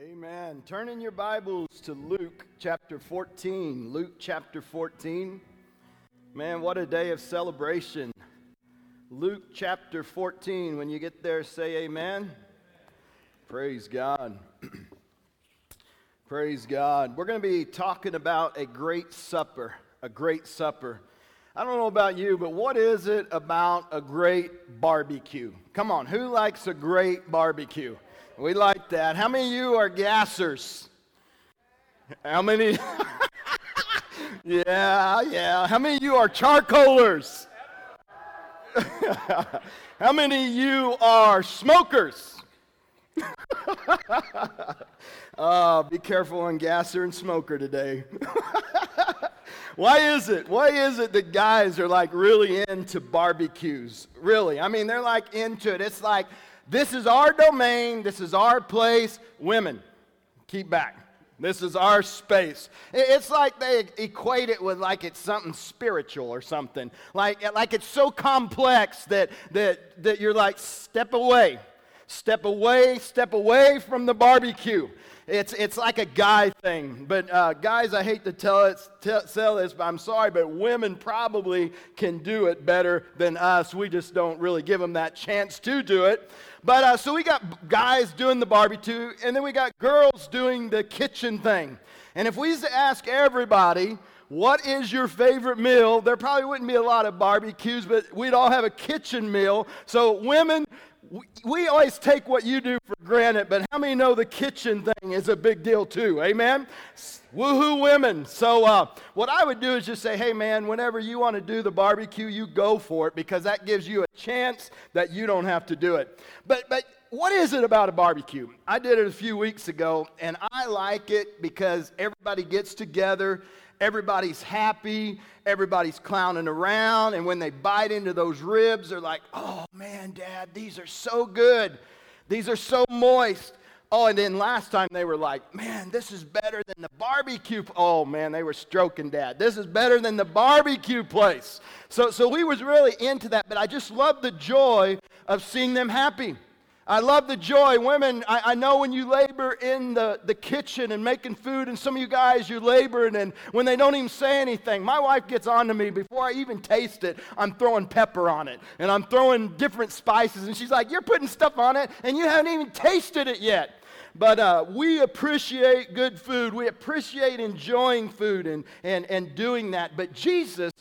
Amen. Turn in your Bibles to Luke chapter 14. Luke chapter 14. Man, what a day of celebration. Luke chapter 14. When you get there, say amen. Praise God. Praise God. We're going to be talking about a great supper. A great supper. I don't know about you, but what is it about a great barbecue? Come on, who likes a great barbecue? We like that. How many of you are gassers? How many? yeah, yeah. How many of you are charcoalers? How many of you are smokers? uh, be careful on gasser and smoker today. Why is it? Why is it that guys are like really into barbecues? Really? I mean, they're like into it. It's like this is our domain. This is our place. Women, keep back. This is our space. It's like they equate it with like it's something spiritual or something. Like, like it's so complex that, that, that you're like, step away. Step away, step away from the barbecue. It's, it's like a guy thing. But uh, guys, I hate to tell it, tell, tell this, but I'm sorry, but women probably can do it better than us. We just don't really give them that chance to do it. But uh, so we got guys doing the barbecue, and then we got girls doing the kitchen thing. And if we used to ask everybody, what is your favorite meal? There probably wouldn't be a lot of barbecues, but we'd all have a kitchen meal. So, women, we always take what you do for granted, but how many know the kitchen thing is a big deal too? Amen? Woohoo, women. So, uh, what I would do is just say, hey, man, whenever you want to do the barbecue, you go for it because that gives you a chance that you don't have to do it. But, but, what is it about a barbecue? I did it a few weeks ago, and I like it because everybody gets together everybody's happy, everybody's clowning around, and when they bite into those ribs, they're like, oh man, Dad, these are so good. These are so moist. Oh, and then last time they were like, man, this is better than the barbecue. Oh man, they were stroking dad. This is better than the barbecue place. So, so we was really into that, but I just love the joy of seeing them happy. I love the joy. Women, I, I, know when you labor in the, the kitchen and making food, and some of you guys, you're laboring, and when they don't even say anything, my wife gets on to me before I even taste it. I'm throwing pepper on it, and I'm throwing different spices, and she's like, You're putting stuff on it, and you haven't even tasted it yet. But uh, we appreciate good food. We appreciate enjoying food and, and, and doing that. But Jesus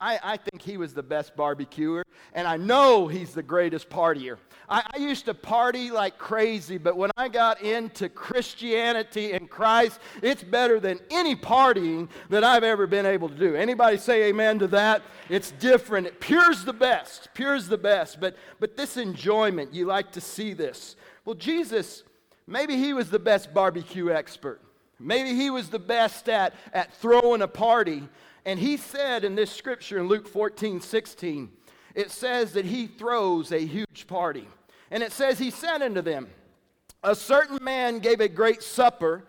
I, I, think he was the best barbecuer, and I know he's the greatest partier. I, I, used to party like crazy, but when I got into Christianity and Christ, it's better than any partying that I've ever been able to do. Anybody say amen to that? It's different. It pure's the best. Pure's the best. But but this enjoyment, you like to see this. Well, Jesus, maybe he was the best barbecue expert. Maybe he was the best at, at throwing a party. And he said in this scripture in Luke 14, 16, it says that he throws a huge party. And it says, He said unto them, A certain man gave a great supper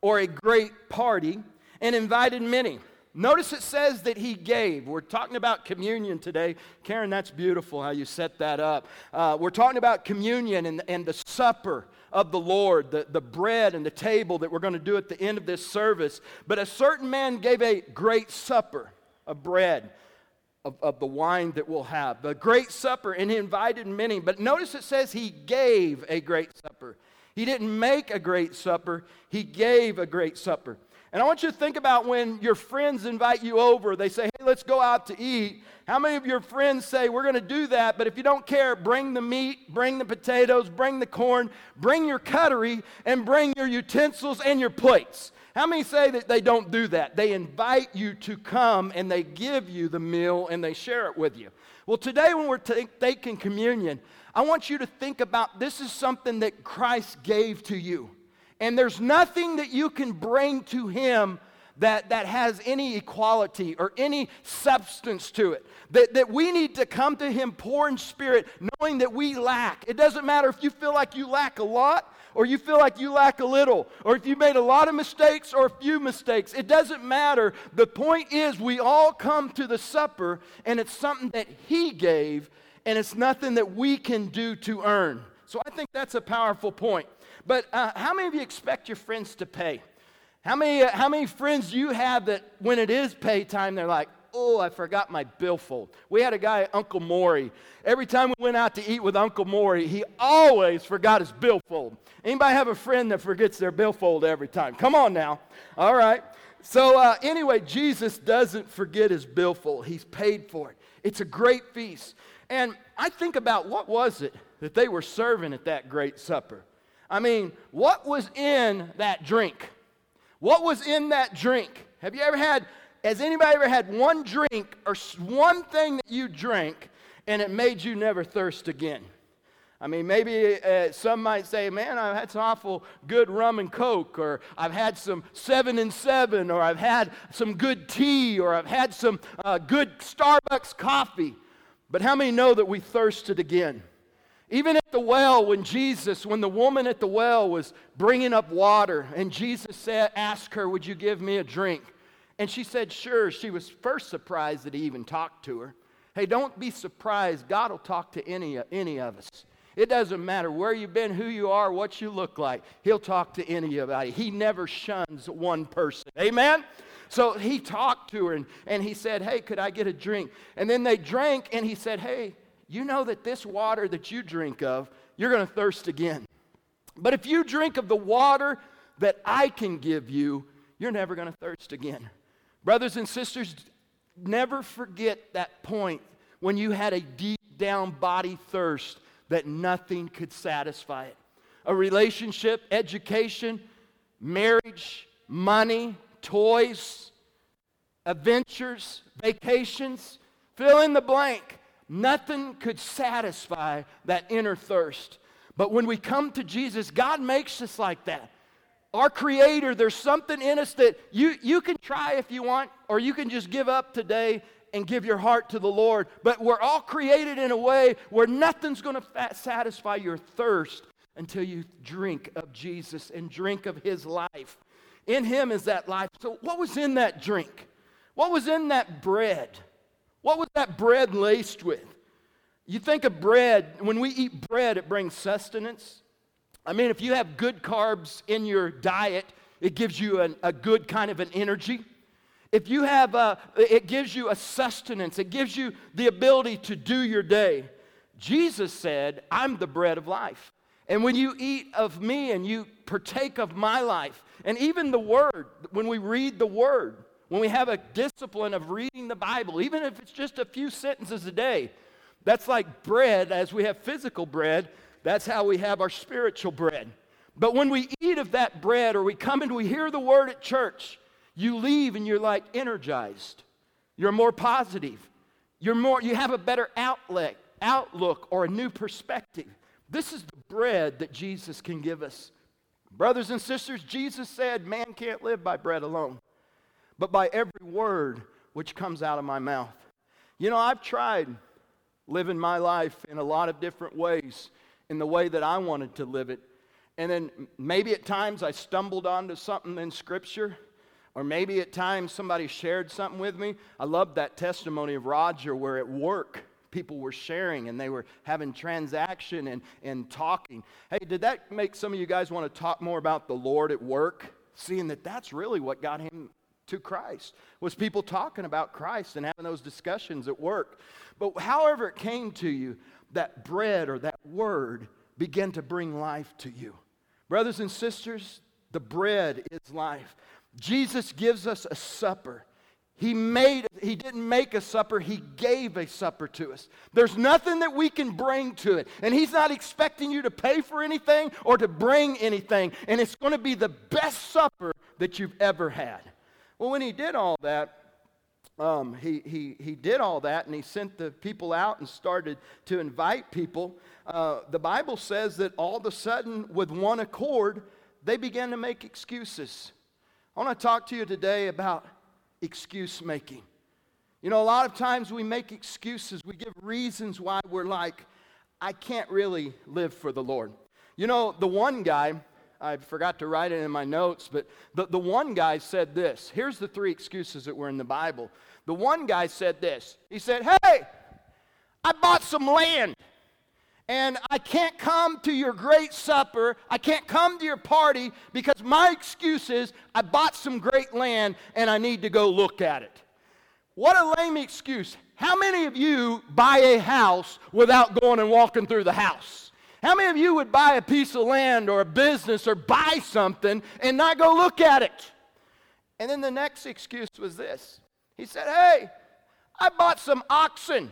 or a great party and invited many. Notice it says that he gave. We're talking about communion today. Karen, that's beautiful how you set that up. Uh, we're talking about communion and, and the supper of the Lord, the, the bread and the table that we're going to do at the end of this service. But a certain man gave a great supper of bread. Of, of the wine that we'll have, the great supper, and he invited many. But notice it says he gave a great supper. He didn't make a great supper, he gave a great supper. And I want you to think about when your friends invite you over, they say, hey, let's go out to eat. How many of your friends say, We're going to do that, but if you don't care, bring the meat, bring the potatoes, bring the corn, bring your cutlery, and bring your utensils and your plates? How many say that they don't do that? They invite you to come and they give you the meal and they share it with you. Well, today when we're taking communion, I want you to think about this is something that Christ gave to you. And there's nothing that you can bring to Him that, that has any equality or any substance to it. That, that we need to come to Him poor in spirit, knowing that we lack. It doesn't matter if you feel like you lack a lot or you feel like you lack a little, or if you made a lot of mistakes or a few mistakes. It doesn't matter. The point is, we all come to the supper, and it's something that He gave, and it's nothing that we can do to earn. So I think that's a powerful point. But uh, how many of you expect your friends to pay? How many, uh, how many friends do you have that when it is pay time, they're like, oh, I forgot my billfold. We had a guy, Uncle Maury. Every time we went out to eat with Uncle Maury, he always forgot his billfold. Anybody have a friend that forgets their billfold every time? Come on now. All right. So, uh, anyway, Jesus doesn't forget his billfold. He's paid for it. It's a great feast. And I think about what was it that they were serving at that great supper? I mean, what was in that drink? What was in that drink? Have you ever had, has anybody ever had one drink or one thing that you drank and it made you never thirst again? I mean, maybe uh, some might say, man, I've had some awful good rum and coke, or I've had some seven and seven, or I've had some good tea, or I've had some uh, good Starbucks coffee. But how many know that we thirsted again? Even at the well, when Jesus, when the woman at the well was bringing up water, and Jesus said, asked her, Would you give me a drink? And she said, Sure. She was first surprised that he even talked to her. Hey, don't be surprised. God will talk to any, any of us. It doesn't matter where you've been, who you are, what you look like. He'll talk to any of you. He never shuns one person. Amen? So he talked to her and, and he said, Hey, could I get a drink? And then they drank and he said, Hey, you know that this water that you drink of, you're going to thirst again. But if you drink of the water that I can give you, you're never going to thirst again. Brothers and sisters, never forget that point when you had a deep down body thirst that nothing could satisfy it. A relationship, education, marriage, money, toys, adventures, vacations, fill in the blank. Nothing could satisfy that inner thirst. But when we come to Jesus, God makes us like that. Our Creator, there's something in us that you, you can try if you want, or you can just give up today and give your heart to the Lord. But we're all created in a way where nothing's going to satisfy your thirst until you drink of Jesus and drink of His life. In Him is that life. So, what was in that drink? What was in that bread? What was that bread laced with? You think of bread, when we eat bread, it brings sustenance. I mean, if you have good carbs in your diet, it gives you an, a good kind of an energy. If you have, a, it gives you a sustenance, it gives you the ability to do your day. Jesus said, I'm the bread of life. And when you eat of me and you partake of my life, and even the word, when we read the word, when we have a discipline of reading the Bible, even if it's just a few sentences a day, that's like bread, as we have physical bread, that's how we have our spiritual bread. But when we eat of that bread or we come and we hear the word at church, you leave and you're like energized. You're more positive. You're more, you have a better outlet, outlook or a new perspective. This is the bread that Jesus can give us. Brothers and sisters, Jesus said, Man can't live by bread alone, but by every word which comes out of my mouth. You know, I've tried living my life in a lot of different ways in the way that I wanted to live it. And then maybe at times I stumbled onto something in Scripture or maybe at times somebody shared something with me. I love that testimony of Roger where at work people were sharing and they were having transaction and, and talking. Hey, did that make some of you guys want to talk more about the Lord at work? Seeing that that's really what got him to Christ was people talking about Christ and having those discussions at work. But however it came to you, that bread or that word began to bring life to you. Brothers and sisters, the bread is life. Jesus gives us a supper. He made he didn't make a supper, he gave a supper to us. There's nothing that we can bring to it. And he's not expecting you to pay for anything or to bring anything. And it's going to be the best supper that you've ever had. Well, when he did all that, um, he, he, he did all that and he sent the people out and started to invite people. Uh, the Bible says that all of a sudden, with one accord, they began to make excuses. I want to talk to you today about excuse making. You know, a lot of times we make excuses, we give reasons why we're like, I can't really live for the Lord. You know, the one guy, I forgot to write it in my notes, but the, the one guy said this. Here's the three excuses that were in the Bible. The one guy said this He said, Hey, I bought some land And I can't come to your great supper. I can't come to your party because my excuse is I bought some great land and I need to go look at it. What a lame excuse. How many of you buy a house without going and walking through the house? How many of you would buy a piece of land or a business or buy something and not go look at it? And then the next excuse was this He said, Hey, I bought some oxen,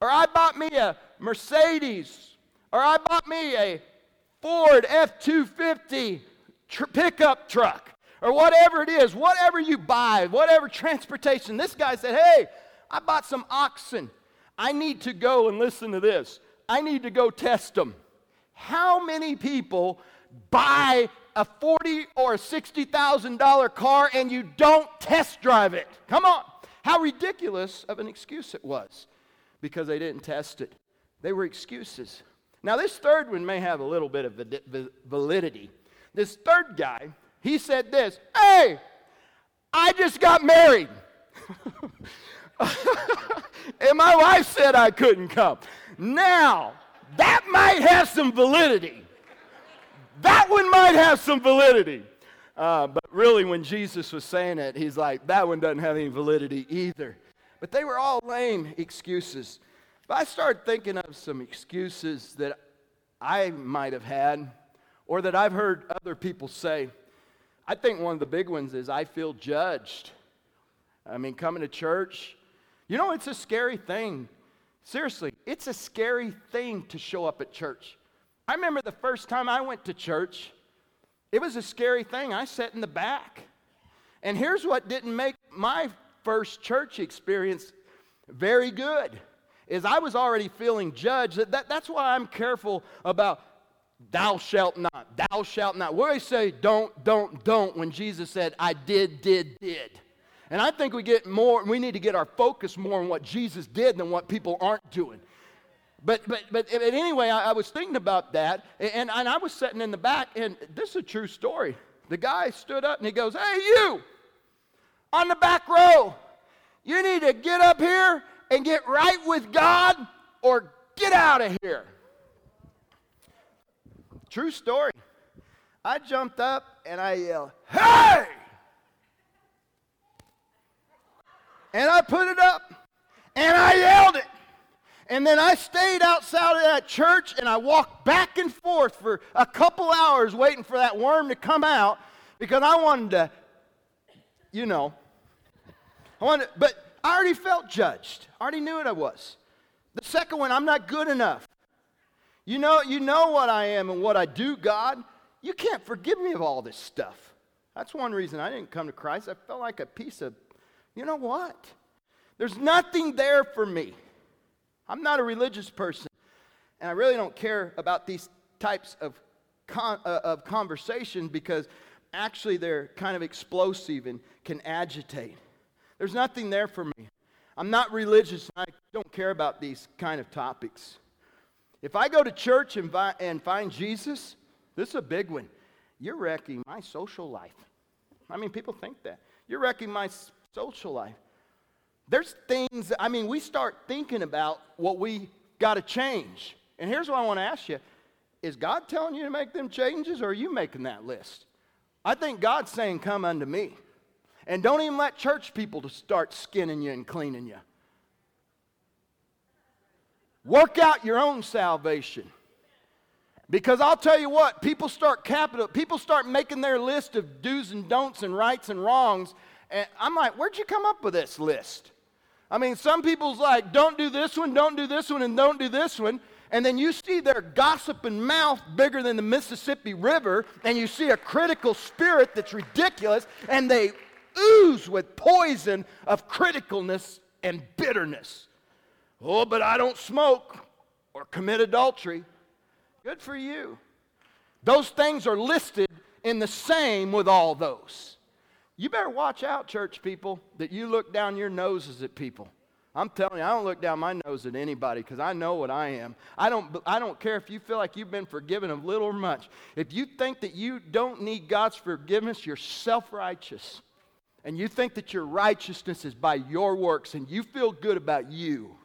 or I bought me a Mercedes, or I bought me a Ford F 250 tr- pickup truck, or whatever it is, whatever you buy, whatever transportation. This guy said, Hey, I bought some oxen. I need to go and listen to this. I need to go test them. How many people buy a forty or a sixty thousand dollar car and you don't test drive it? Come on. How ridiculous of an excuse it was because they didn't test it. They were excuses. Now, this third one may have a little bit of validity. This third guy, he said this Hey, I just got married. and my wife said I couldn't come. Now, that might have some validity. That one might have some validity. Uh, but really, when Jesus was saying it, he's like, that one doesn't have any validity either. But they were all lame excuses. But I started thinking of some excuses that I might have had or that I've heard other people say. I think one of the big ones is I feel judged. I mean, coming to church, you know, it's a scary thing. Seriously, it's a scary thing to show up at church. I remember the first time I went to church, it was a scary thing. I sat in the back. And here's what didn't make my first church experience very good is I was already feeling judged. That, that, that's why I'm careful about thou shalt not, thou shalt not. Where I say don't, don't, don't when Jesus said, I did, did, did. And I think we get more, we need to get our focus more on what Jesus did than what people aren't doing. But, but, but, but anyway, I, I was thinking about that, and, and I was sitting in the back, and this is a true story. The guy stood up and he goes, Hey, you on the back row, you need to get up here and get right with God or get out of here. True story. I jumped up and I yelled, Hey! And I put it up and I yelled it. And then I stayed outside of that church and I walked back and forth for a couple hours waiting for that worm to come out because I wanted to, you know, I wanted, but I already felt judged. I already knew what I was. The second one, I'm not good enough. You know, you know what I am and what I do, God. You can't forgive me of all this stuff. That's one reason I didn't come to Christ. I felt like a piece of, you know what? There's nothing there for me. I'm not a religious person, and I really don't care about these types of, con- uh, of conversation because actually they're kind of explosive and can agitate. There's nothing there for me. I'm not religious. I don't care about these kind of topics. If I go to church and, vi- and find Jesus, this is a big one. You're wrecking my social life. I mean, people think that. You're wrecking my social life. There's things, I mean, we start thinking about what we got to change. And here's what I want to ask you Is God telling you to make them changes, or are you making that list? I think God's saying, Come unto me. And don't even let church people to start skinning you and cleaning you. Work out your own salvation. Because I'll tell you what, people start capital, people start making their list of do's and don'ts and rights and wrongs. And I'm like, where'd you come up with this list? I mean, some people's like, don't do this one, don't do this one, and don't do this one. And then you see their gossiping mouth bigger than the Mississippi River, and you see a critical spirit that's ridiculous, and they ooze with poison of criticalness and bitterness. Oh, but I don't smoke or commit adultery. Good for you. Those things are listed in the same with all those. You better watch out, church people, that you look down your noses at people. I'm telling you, I don't look down my nose at anybody because I know what I am. I don't, I don't care if you feel like you've been forgiven of little or much. If you think that you don't need God's forgiveness, you're self righteous and you think that your righteousness is by your works and you feel good about you,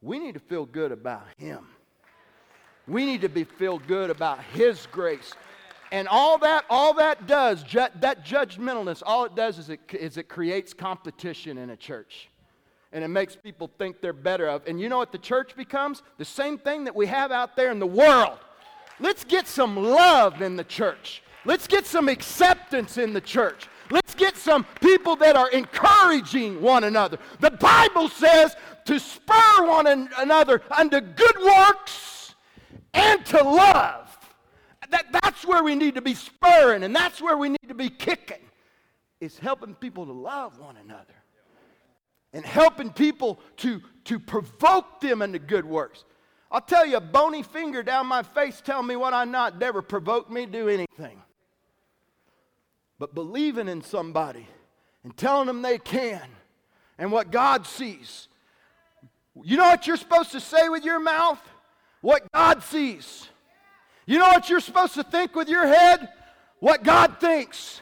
we need to feel good about Him. We need to be filled good about His grace. And all that, all that does, ju- that judgmentalness, all it does is it, is it creates competition in a church. And it makes people think they're better of. And you know what the church becomes? The same thing that we have out there in the world. Let's get some love in the church. Let's get some acceptance in the church. Let's get some people that are encouraging one another. The Bible says to spur one another unto good works and to love that, that's where we need to be spurring and that's where we need to be kicking is helping people to love one another and helping people to, to provoke them into good works. I'll tell you, a bony finger down my face telling me what I'm not never provoked me to do anything. But believing in somebody and telling them they can and what God sees. You know what you're supposed to say with your mouth? What God sees. You know what you're supposed to think with your head? What God thinks.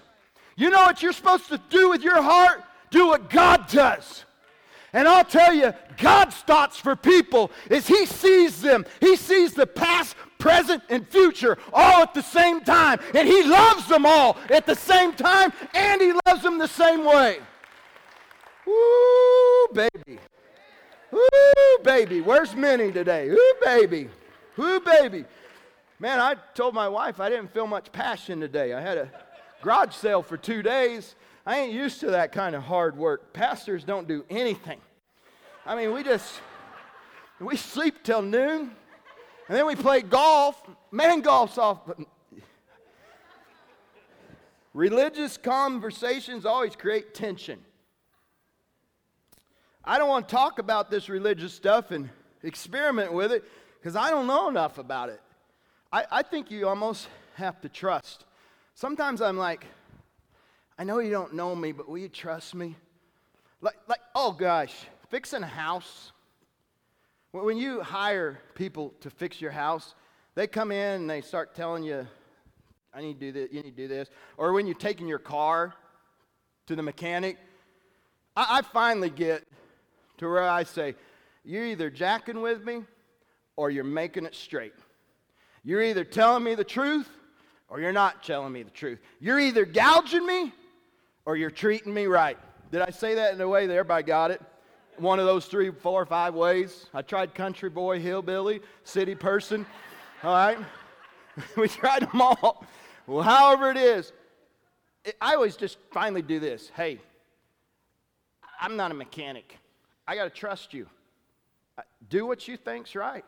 You know what you're supposed to do with your heart? Do what God does. And I'll tell you, God's thoughts for people is He sees them. He sees the past, present, and future all at the same time. And He loves them all at the same time, and He loves them the same way. Ooh, baby. Ooh, baby. Where's Minnie today? Ooh, baby. Woo, baby. Man, I told my wife I didn't feel much passion today. I had a garage sale for two days. I ain't used to that kind of hard work. Pastors don't do anything. I mean, we just, we sleep till noon, and then we play golf. Man, golf's off. Religious conversations always create tension. I don't want to talk about this religious stuff and experiment with it because I don't know enough about it. I, I think you almost have to trust. Sometimes I'm like, I know you don't know me, but will you trust me? Like, like oh gosh, fixing a house. When you hire people to fix your house, they come in and they start telling you, I need to do this, you need to do this. Or when you're taking your car to the mechanic, I, I finally get to where I say, You're either jacking with me or you're making it straight. You're either telling me the truth or you're not telling me the truth. You're either gouging me or you're treating me right. Did I say that in a way that everybody got it? One of those three, four, or five ways. I tried country boy, hillbilly, city person. All right? we tried them all. Well, however it is, it, I always just finally do this. Hey, I'm not a mechanic. I got to trust you. Uh, do what you think's right.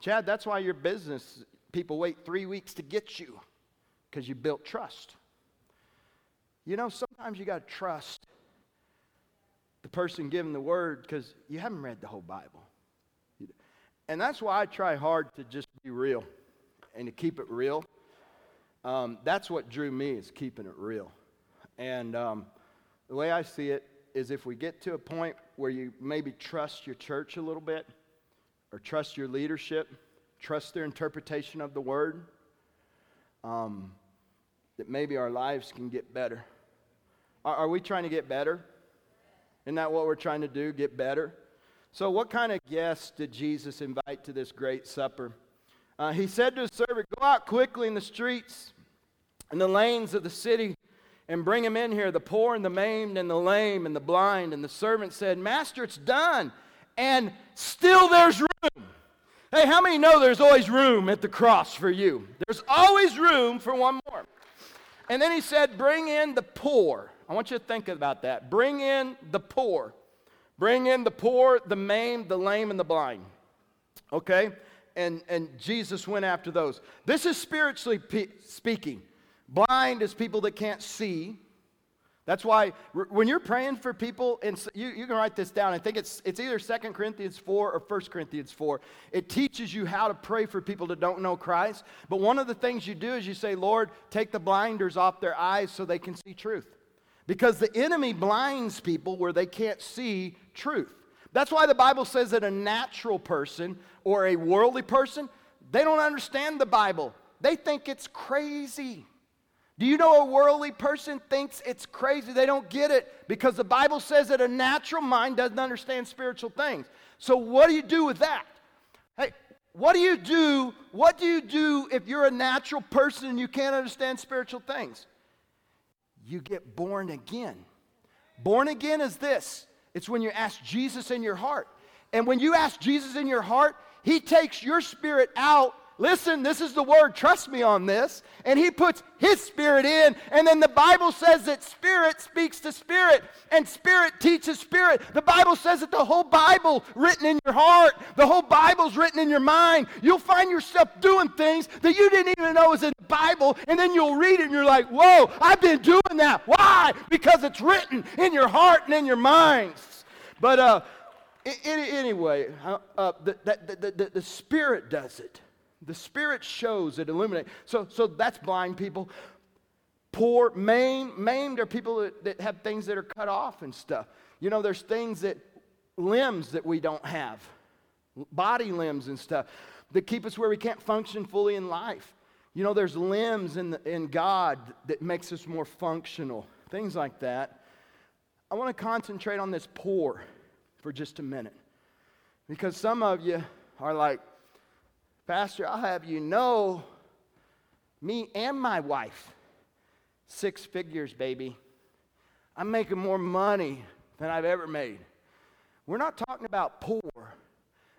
Chad, that's why your business people wait three weeks to get you because you built trust. You know, sometimes you got to trust the person giving the word because you haven't read the whole Bible. And that's why I try hard to just be real and to keep it real. Um, that's what drew me is keeping it real. And um, the way I see it is if we get to a point where you maybe trust your church a little bit, or trust your leadership, trust their interpretation of the word, um, that maybe our lives can get better. Are, are we trying to get better? Isn't that what we're trying to do? Get better? So, what kind of guests did Jesus invite to this great supper? Uh, he said to his servant, Go out quickly in the streets and the lanes of the city and bring him in here the poor and the maimed and the lame and the blind. And the servant said, Master, it's done and still there's. Hey, how many know there's always room at the cross for you? There's always room for one more. And then he said, Bring in the poor. I want you to think about that. Bring in the poor. Bring in the poor, the maimed, the lame, and the blind. Okay? And, and Jesus went after those. This is spiritually pe- speaking. Blind is people that can't see. That's why when you're praying for people, and you, you can write this down. I think it's, it's either 2 Corinthians 4 or 1 Corinthians 4. It teaches you how to pray for people that don't know Christ. But one of the things you do is you say, Lord, take the blinders off their eyes so they can see truth. Because the enemy blinds people where they can't see truth. That's why the Bible says that a natural person or a worldly person, they don't understand the Bible. They think it's crazy. Do you know a worldly person thinks it's crazy? They don't get it because the Bible says that a natural mind doesn't understand spiritual things. So, what do you do with that? Hey, What do you do? What do you do if you're a natural person and you can't understand spiritual things? You get born again. Born again is this it's when you ask Jesus in your heart. And when you ask Jesus in your heart, He takes your spirit out Listen, this is the word. Trust me on this. And he puts his spirit in. And then the Bible says that spirit speaks to spirit and spirit teaches spirit. The Bible says that the whole Bible written in your heart, the whole Bible's written in your mind. You'll find yourself doing things that you didn't even know was in the Bible. And then you'll read it and you're like, whoa, I've been doing that. Why? Because it's written in your heart and in your minds. But uh, anyway, uh, uh, the, the, the, the Spirit does it. The Spirit shows, it illuminates. So, so that's blind people. Poor, maimed, maimed are people that, that have things that are cut off and stuff. You know, there's things that, limbs that we don't have, body limbs and stuff, that keep us where we can't function fully in life. You know, there's limbs in, the, in God that makes us more functional, things like that. I want to concentrate on this poor for just a minute. Because some of you are like, Pastor, I'll have you know, me and my wife, six figures, baby. I'm making more money than I've ever made. We're not talking about poor,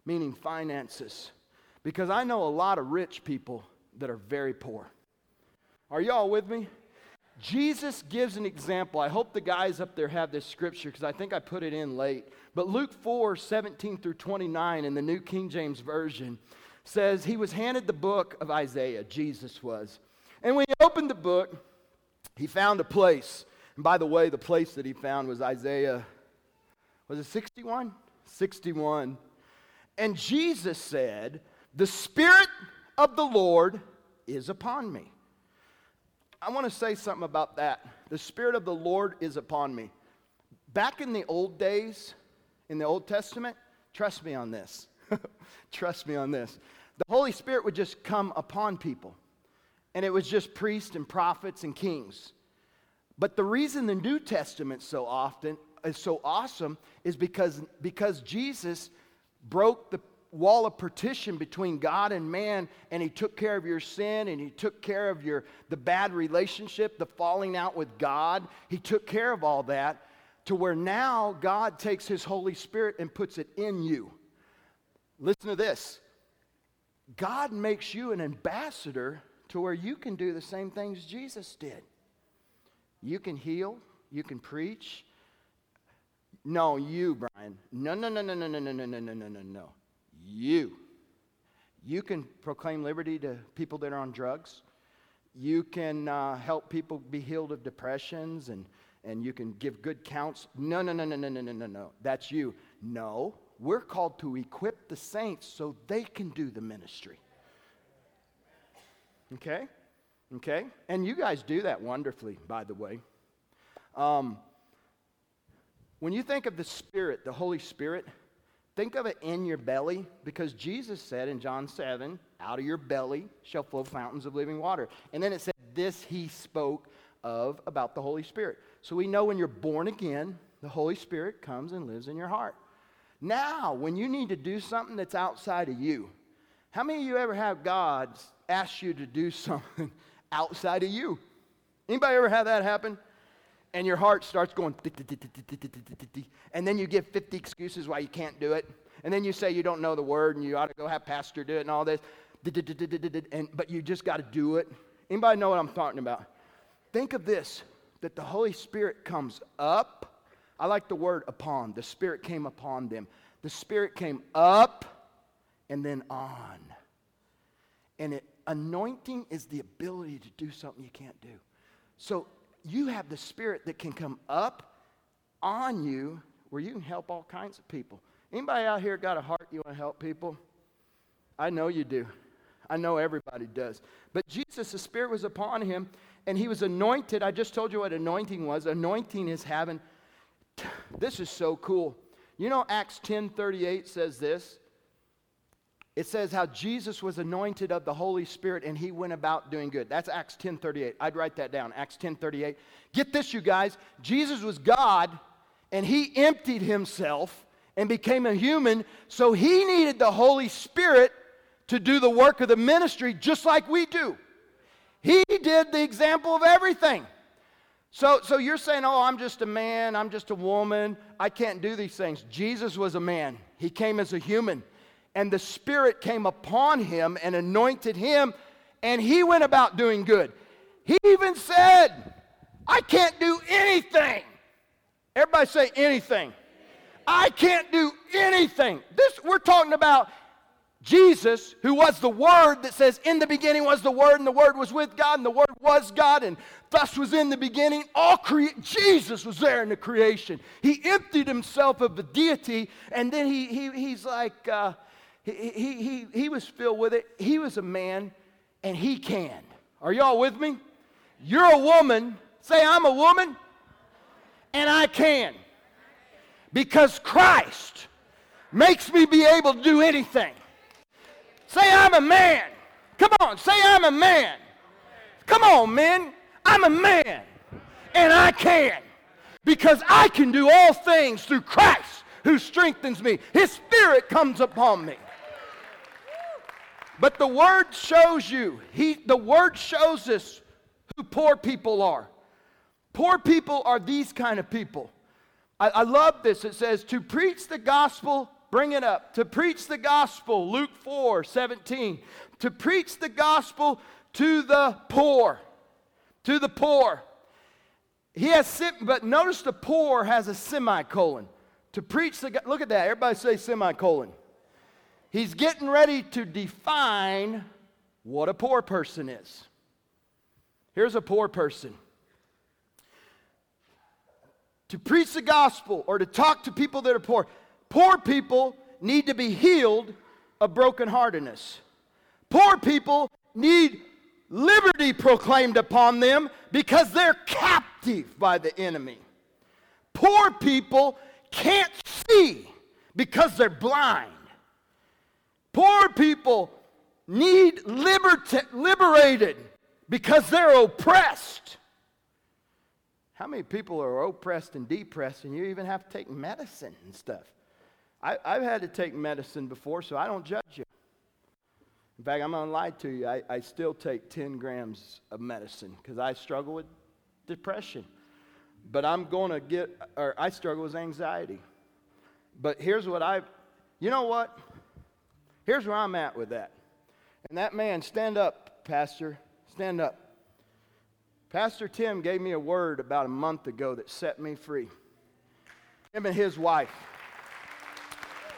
meaning finances, because I know a lot of rich people that are very poor. Are y'all with me? Jesus gives an example. I hope the guys up there have this scripture because I think I put it in late. But Luke 4 17 through 29 in the New King James Version says he was handed the book of Isaiah, Jesus was. And when he opened the book, he found a place. And by the way, the place that he found was Isaiah, was it 61? 61. And Jesus said, The Spirit of the Lord is upon me. I want to say something about that. The Spirit of the Lord is upon me. Back in the old days, in the Old Testament, trust me on this. Trust me on this. The Holy Spirit would just come upon people, and it was just priests and prophets and kings. But the reason the New Testament so often is so awesome is because, because Jesus broke the wall of partition between God and man and he took care of your sin and he took care of your the bad relationship, the falling out with God. He took care of all that to where now God takes his Holy Spirit and puts it in you. Listen to this God makes you an ambassador to where you can do the same things Jesus did. You can heal, you can preach. No, you, Brian. No, no, no, no, no, no, no, no, no, no, no, no, no. You. You can proclaim liberty to people that are on drugs. You can uh, help people be healed of depressions and, and you can give good counts. No, no, no, no, no, no, no, no, no. That's you. No, we're called to equip the saints so they can do the ministry. Okay? Okay? And you guys do that wonderfully, by the way. Um, when you think of the Spirit, the Holy Spirit, think of it in your belly because Jesus said in John 7, out of your belly shall flow fountains of living water. And then it said, this he spoke of about the Holy Spirit. So we know when you're born again, the Holy Spirit comes and lives in your heart. Now, when you need to do something that's outside of you, how many of you ever have God ask you to do something outside of you? Anybody ever have that happen? And your heart starts going, and then you give 50 excuses why you can't do it. And then you say you don't know the word and you ought to go have pastor do it and all this. But you just got to do it. Anybody know what I'm talking about? Think of this that the Holy Spirit comes up I like the word upon. The Spirit came upon them. The Spirit came up and then on. And it, anointing is the ability to do something you can't do. So you have the Spirit that can come up on you where you can help all kinds of people. Anybody out here got a heart you want to help people? I know you do. I know everybody does. But Jesus, the Spirit was upon him, and he was anointed. I just told you what anointing was. Anointing is having this is so cool. You know, Acts 10 38 says this. It says how Jesus was anointed of the Holy Spirit and he went about doing good. That's Acts 10 38. I'd write that down. Acts 10 38. Get this, you guys. Jesus was God and he emptied himself and became a human, so he needed the Holy Spirit to do the work of the ministry just like we do. He did the example of everything. So, so you're saying, oh, I'm just a man, I'm just a woman, I can't do these things. Jesus was a man, he came as a human, and the Spirit came upon him and anointed him, and he went about doing good. He even said, I can't do anything. Everybody say anything. I can't do anything. This we're talking about Jesus, who was the Word that says, In the beginning was the Word, and the Word was with God, and the Word was God, and thus was in the beginning. All cre- Jesus was there in the creation. He emptied himself of the deity, and then he, he, he's like, uh, he, he, he, he was filled with it. He was a man, and he can. Are y'all with me? You're a woman. Say, I'm a woman, and I can. Because Christ makes me be able to do anything. Say, I'm a man. Come on, say, I'm a man. Come on, men. I'm a man. And I can. Because I can do all things through Christ who strengthens me. His Spirit comes upon me. But the Word shows you, he, the Word shows us who poor people are. Poor people are these kind of people. I, I love this. It says, to preach the gospel Bring it up. To preach the gospel, Luke 4 17. To preach the gospel to the poor. To the poor. He has, but notice the poor has a semicolon. To preach the, look at that. Everybody say semicolon. He's getting ready to define what a poor person is. Here's a poor person. To preach the gospel or to talk to people that are poor. Poor people need to be healed of brokenheartedness. Poor people need liberty proclaimed upon them because they're captive by the enemy. Poor people can't see because they're blind. Poor people need liberta- liberated because they're oppressed. How many people are oppressed and depressed, and you even have to take medicine and stuff? I, have had to take medicine before, so I don't judge you. In fact, I'm going to lie to you. I, I still take 10 grams of medicine because I struggle with depression. But I'm going to get, or I struggle with anxiety. But here's what I've, you know what? Here's where I'm at with that. And that man, stand up, Pastor, stand up. Pastor Tim gave me a word about a month ago that set me free. Him and his wife.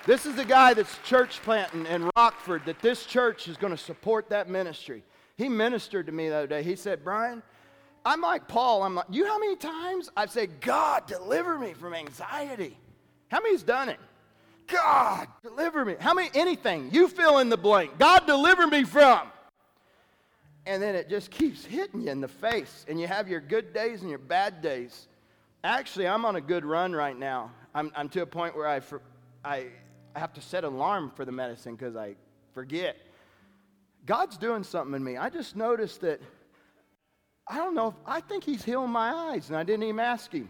This is the guy that's church planting in Rockford, that this church is going to support that ministry. He ministered to me the other day. He said, Brian, I'm like Paul. I'm like, you know how many times I've said, God, deliver me from anxiety? How many's done it? God, deliver me. How many, anything, you fill in the blank. God, deliver me from. And then it just keeps hitting you in the face, and you have your good days and your bad days. Actually, I'm on a good run right now. I'm, I'm to a point where I, I I have to set alarm for the medicine because I forget. God's doing something in me. I just noticed that, I don't know, if, I think He's healing my eyes, and I didn't even ask Him.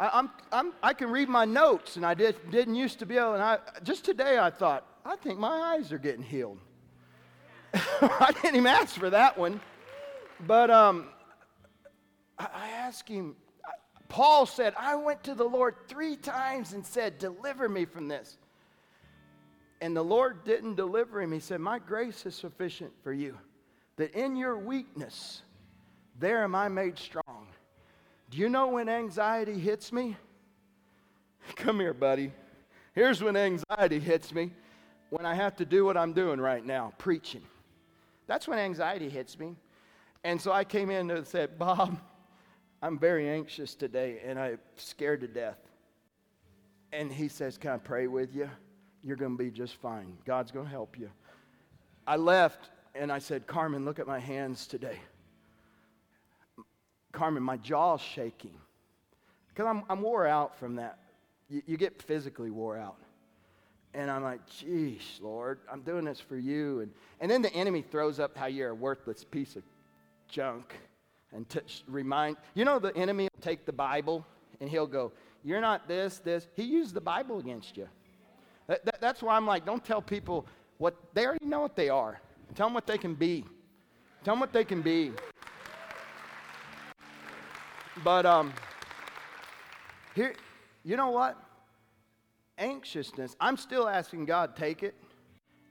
I, I'm, I'm, I can read my notes, and I did, didn't used to be able, and I, just today I thought, I think my eyes are getting healed. I didn't even ask for that one. But um, I, I asked him, Paul said, I went to the Lord three times and said, Deliver me from this. And the Lord didn't deliver him. He said, My grace is sufficient for you, that in your weakness, there am I made strong. Do you know when anxiety hits me? Come here, buddy. Here's when anxiety hits me when I have to do what I'm doing right now, preaching. That's when anxiety hits me. And so I came in and said, Bob, I'm very anxious today and I'm scared to death. And he says, Can I pray with you? You're going to be just fine. God's going to help you. I left and I said, Carmen, look at my hands today. Carmen, my jaw's shaking. Because I'm, I'm wore out from that. You, you get physically wore out. And I'm like, geez, Lord, I'm doing this for you. And, and then the enemy throws up how you're a worthless piece of junk and t- remind, you know, the enemy will take the Bible and he'll go, You're not this, this. He used the Bible against you. That, that, that's why I'm like, don't tell people what they already know what they are. Tell them what they can be. Tell them what they can be. But um, here, you know what? Anxiousness, I'm still asking God, take it.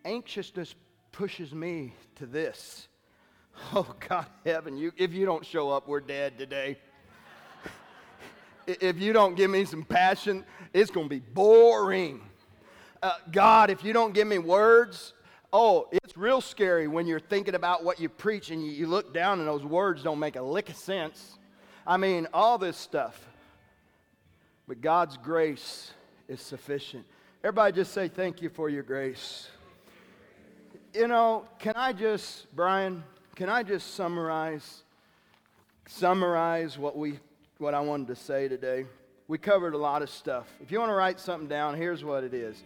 Anxiousness pushes me to this. Oh, God, heaven, you, if you don't show up, we're dead today. if you don't give me some passion, it's going to be boring. Uh, God, if you don't give me words, oh, it's real scary when you're thinking about what you preach and you, you look down and those words don't make a lick of sense. I mean, all this stuff. But God's grace is sufficient. Everybody just say, Thank you for your grace. You know, can I just, Brian, can I just summarize summarize what we what I wanted to say today? We covered a lot of stuff. If you want to write something down, here's what it is.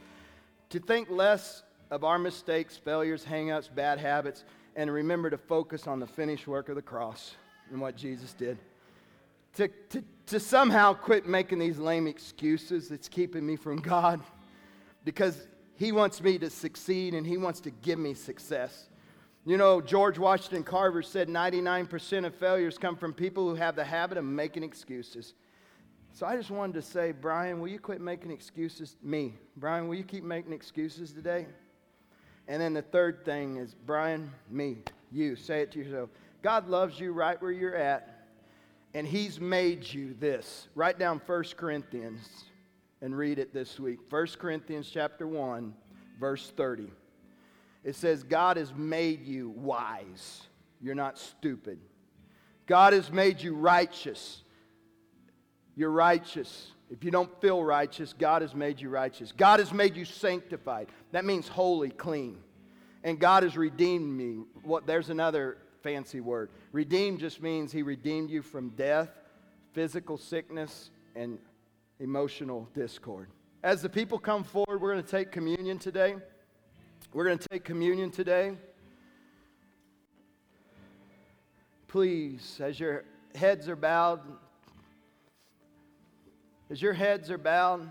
To think less of our mistakes, failures, hangups, bad habits, and remember to focus on the finished work of the cross and what Jesus did to, to, to somehow quit making these lame excuses that's keeping me from God because He wants me to succeed and He wants to give me success. You know, George Washington Carver said 99% of failures come from people who have the habit of making excuses. So I just wanted to say, Brian, will you quit making excuses? Me. Brian, will you keep making excuses today? And then the third thing is, Brian, me, you. Say it to yourself. God loves you right where you're at and he's made you this. Write down 1 Corinthians and read it this week. 1 Corinthians chapter 1, verse 30. It says, God has made you wise. You're not stupid. God has made you righteous. You're righteous. If you don't feel righteous, God has made you righteous. God has made you sanctified. That means holy, clean. And God has redeemed me. What there's another fancy word. Redeemed just means he redeemed you from death, physical sickness, and emotional discord. As the people come forward, we're going to take communion today. We're going to take communion today. Please, as your heads are bowed, as your heads are bowed,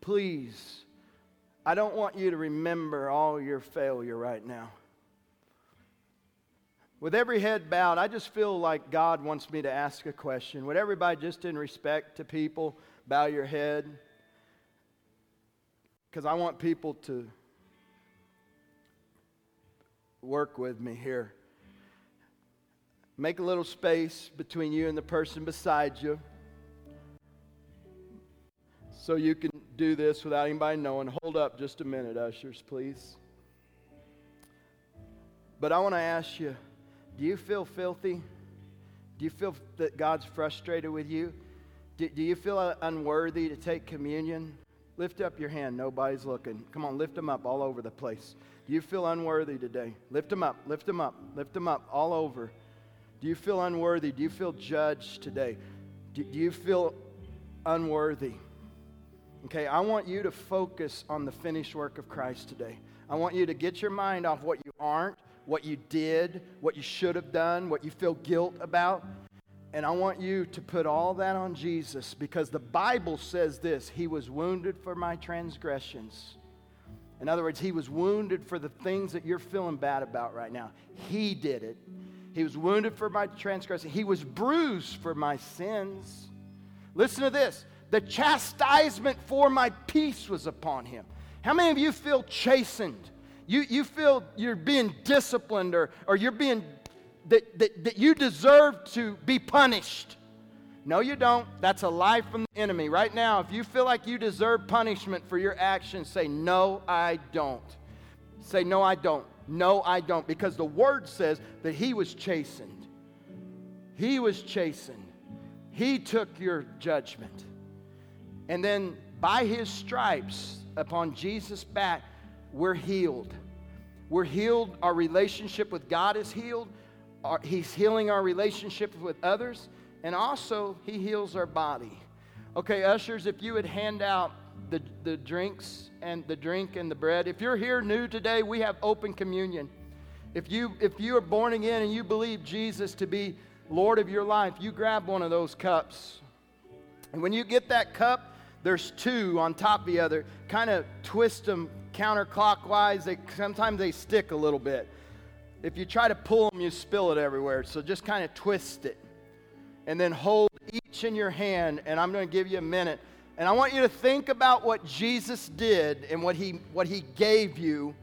please, I don't want you to remember all your failure right now. With every head bowed, I just feel like God wants me to ask a question. Would everybody, just in respect to people, bow your head? Because I want people to work with me here. Make a little space between you and the person beside you so you can do this without anybody knowing. Hold up just a minute, ushers, please. But I want to ask you. Do you feel filthy? Do you feel that God's frustrated with you? Do, do you feel unworthy to take communion? Lift up your hand. Nobody's looking. Come on, lift them up all over the place. Do you feel unworthy today? Lift them up, lift them up, lift them up all over. Do you feel unworthy? Do you feel judged today? Do, do you feel unworthy? Okay, I want you to focus on the finished work of Christ today. I want you to get your mind off what you aren't what you did, what you should have done, what you feel guilt about. And I want you to put all that on Jesus because the Bible says this He was wounded for my transgressions. In other words, He was wounded for the things that you're feeling bad about right now. He did it. He was wounded for my transgressions. He was bruised for my sins. Listen to this the chastisement for my peace was upon Him. How many of you feel chastened? you, you feel you're being disciplined or, or you're being, that, that, that you deserve to be punished. No, you don't. That's a lie from the enemy. Right now, if you feel like you deserve punishment for your actions, say, No, I don't. Say, No, I don't. No, I don't. Because the word says that he was chastened. He was chastened. He took your judgment. And then by his stripes upon Jesus' back, we're healed. We're healed. Our relationship with God is healed. Our, he's healing our relationship with others. And also, He heals our body. Okay, ushers, if you would hand out the, the drinks and the drink and the bread. If you're here new today, we have open communion. If you, if you are born again and you believe Jesus to be Lord of your life, you grab one of those cups. And when you get that cup, there's two on top of the other. Kind of twist them counterclockwise, they, sometimes they stick a little bit. If you try to pull them, you spill it everywhere. So just kind of twist it. And then hold each in your hand, and I'm going to give you a minute. And I want you to think about what Jesus did and what he, what he gave you.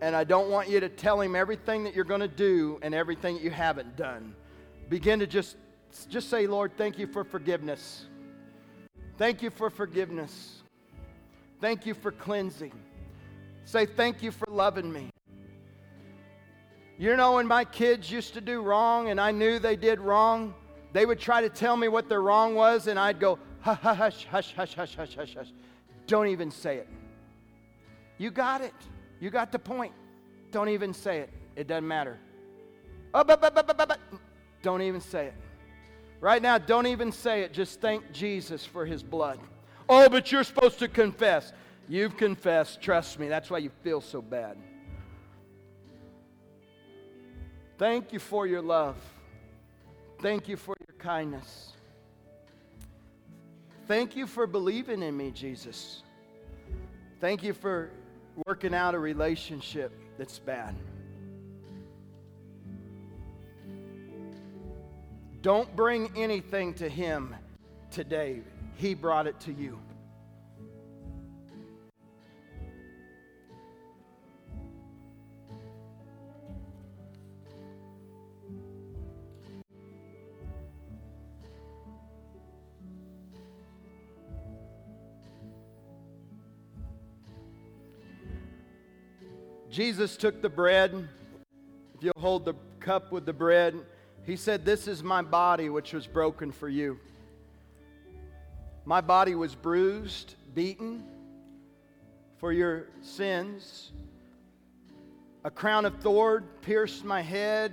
And I don't want you to tell him everything that you're going to do and everything that you haven't done. Begin to just, just say, Lord, thank you for forgiveness. Thank you for forgiveness. Thank you for cleansing. Say, thank you for loving me. You know, when my kids used to do wrong and I knew they did wrong, they would try to tell me what their wrong was, and I'd go, hush, hush, hush, hush, hush, hush, hush. Don't even say it. You got it. You got the point. Don't even say it. It doesn't matter. Oh, but, but, but, but, but, but. Don't even say it. Right now, don't even say it. Just thank Jesus for his blood. Oh, but you're supposed to confess. You've confessed. Trust me. That's why you feel so bad. Thank you for your love. Thank you for your kindness. Thank you for believing in me, Jesus. Thank you for working out a relationship that's bad. Don't bring anything to Him today, He brought it to you. Jesus took the bread. If you'll hold the cup with the bread, he said, This is my body, which was broken for you. My body was bruised, beaten for your sins. A crown of thorn pierced my head,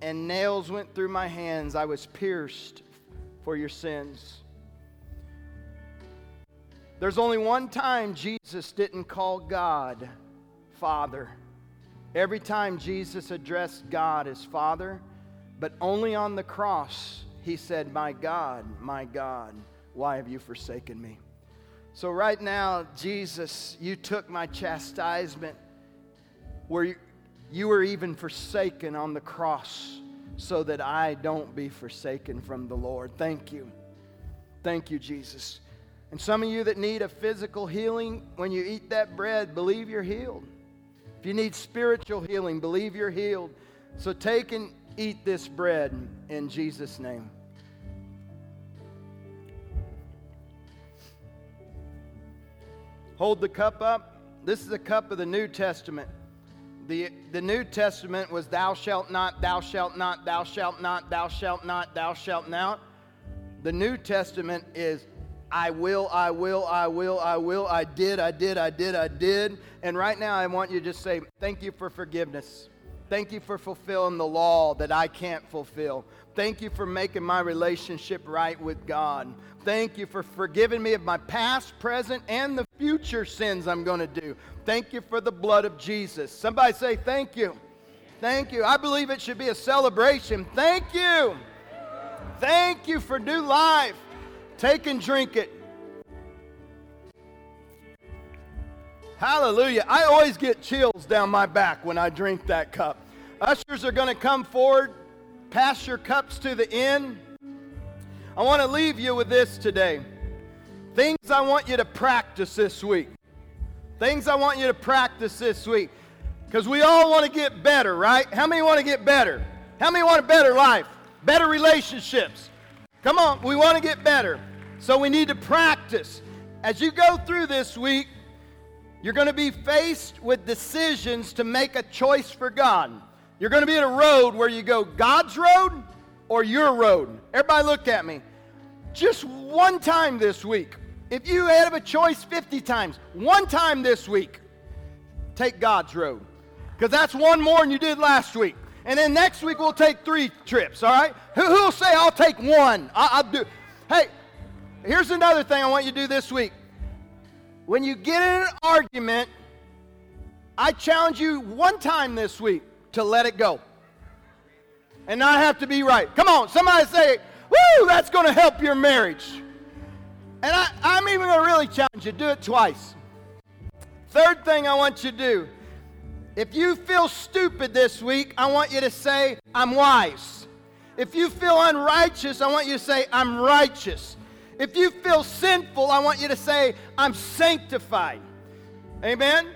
and nails went through my hands. I was pierced for your sins. There's only one time Jesus didn't call God Father. Every time Jesus addressed God as Father, but only on the cross, he said, My God, my God, why have you forsaken me? So, right now, Jesus, you took my chastisement where you, were even forsaken on the cross so that I don't be forsaken from the Lord. Thank you. Thank you, Jesus. And some of you that need a physical healing, when you eat that bread, believe you're healed. If you need spiritual healing, believe you're healed. So take and eat this bread in Jesus' name. Hold the cup up. This is the cup of the New Testament. The, the New Testament was thou shalt not, thou shalt not, thou shalt not, thou shalt not, thou shalt not. The New Testament is I will, I will, I will, I will, I did, I did, I did, I did. And right now, I want you to just say, Thank you for forgiveness. Thank you for fulfilling the law that I can't fulfill. Thank you for making my relationship right with God. Thank you for forgiving me of my past, present, and the future sins I'm going to do. Thank you for the blood of Jesus. Somebody say, Thank you. Thank you. I believe it should be a celebration. Thank you. Thank you for new life. Take and drink it. Hallelujah. I always get chills down my back when I drink that cup. Ushers are going to come forward, pass your cups to the end. I want to leave you with this today. Things I want you to practice this week. Things I want you to practice this week. Because we all want to get better, right? How many want to get better? How many want a better life? Better relationships? Come on, we want to get better. So we need to practice. As you go through this week, you're going to be faced with decisions to make a choice for God. You're going to be at a road where you go God's road or your road. Everybody look at me. Just one time this week. If you had a choice 50 times, one time this week, take God's road. Because that's one more than you did last week. And then next week we'll take three trips, all right? Who, will say I'll take one? I, will do. Hey, Here's another thing I want you to do this week. When you get in an argument, I challenge you one time this week to let it go and not have to be right. Come on, somebody say, Woo, that's going to help your marriage. And I, I'm even going to really challenge you do it twice. Third thing I want you to do if you feel stupid this week, I want you to say, I'm wise. If you feel unrighteous, I want you to say, I'm righteous. If you feel sinful, I want you to say, I'm sanctified. Amen?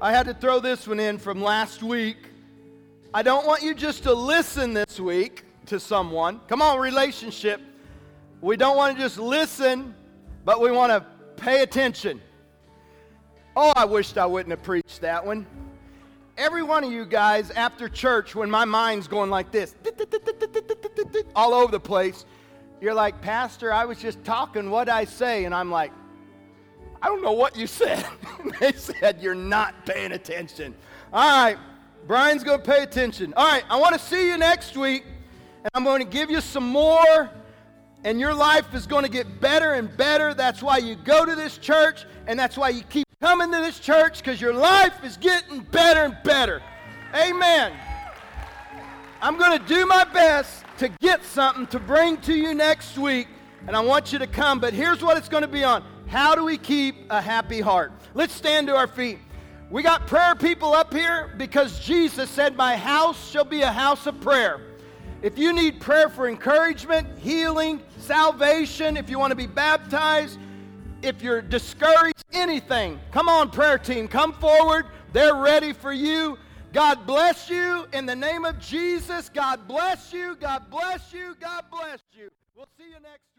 I had to throw this one in from last week. I don't want you just to listen this week to someone. Come on, relationship. We don't want to just listen, but we want to pay attention. Oh, I wished I wouldn't have preached that one. Every one of you guys after church, when my mind's going like this, all over the place, you're like, Pastor, I was just talking, what I say? And I'm like, I don't know what you said. they said, You're not paying attention. All right, Brian's going to pay attention. All right, I want to see you next week, and I'm going to give you some more, and your life is going to get better and better. That's why you go to this church, and that's why you keep coming to this church, because your life is getting better and better. Amen. I'm going to do my best to get something to bring to you next week, and I want you to come, but here's what it's going to be on. How do we keep a happy heart? Let's stand to our feet. We got prayer people up here because Jesus said, My house shall be a house of prayer. If you need prayer for encouragement, healing, salvation, if you want to be baptized, if you're discouraged, anything, come on, prayer team, come forward. They're ready for you. God bless you in the name of Jesus. God bless you. God bless you. God bless you. We'll see you next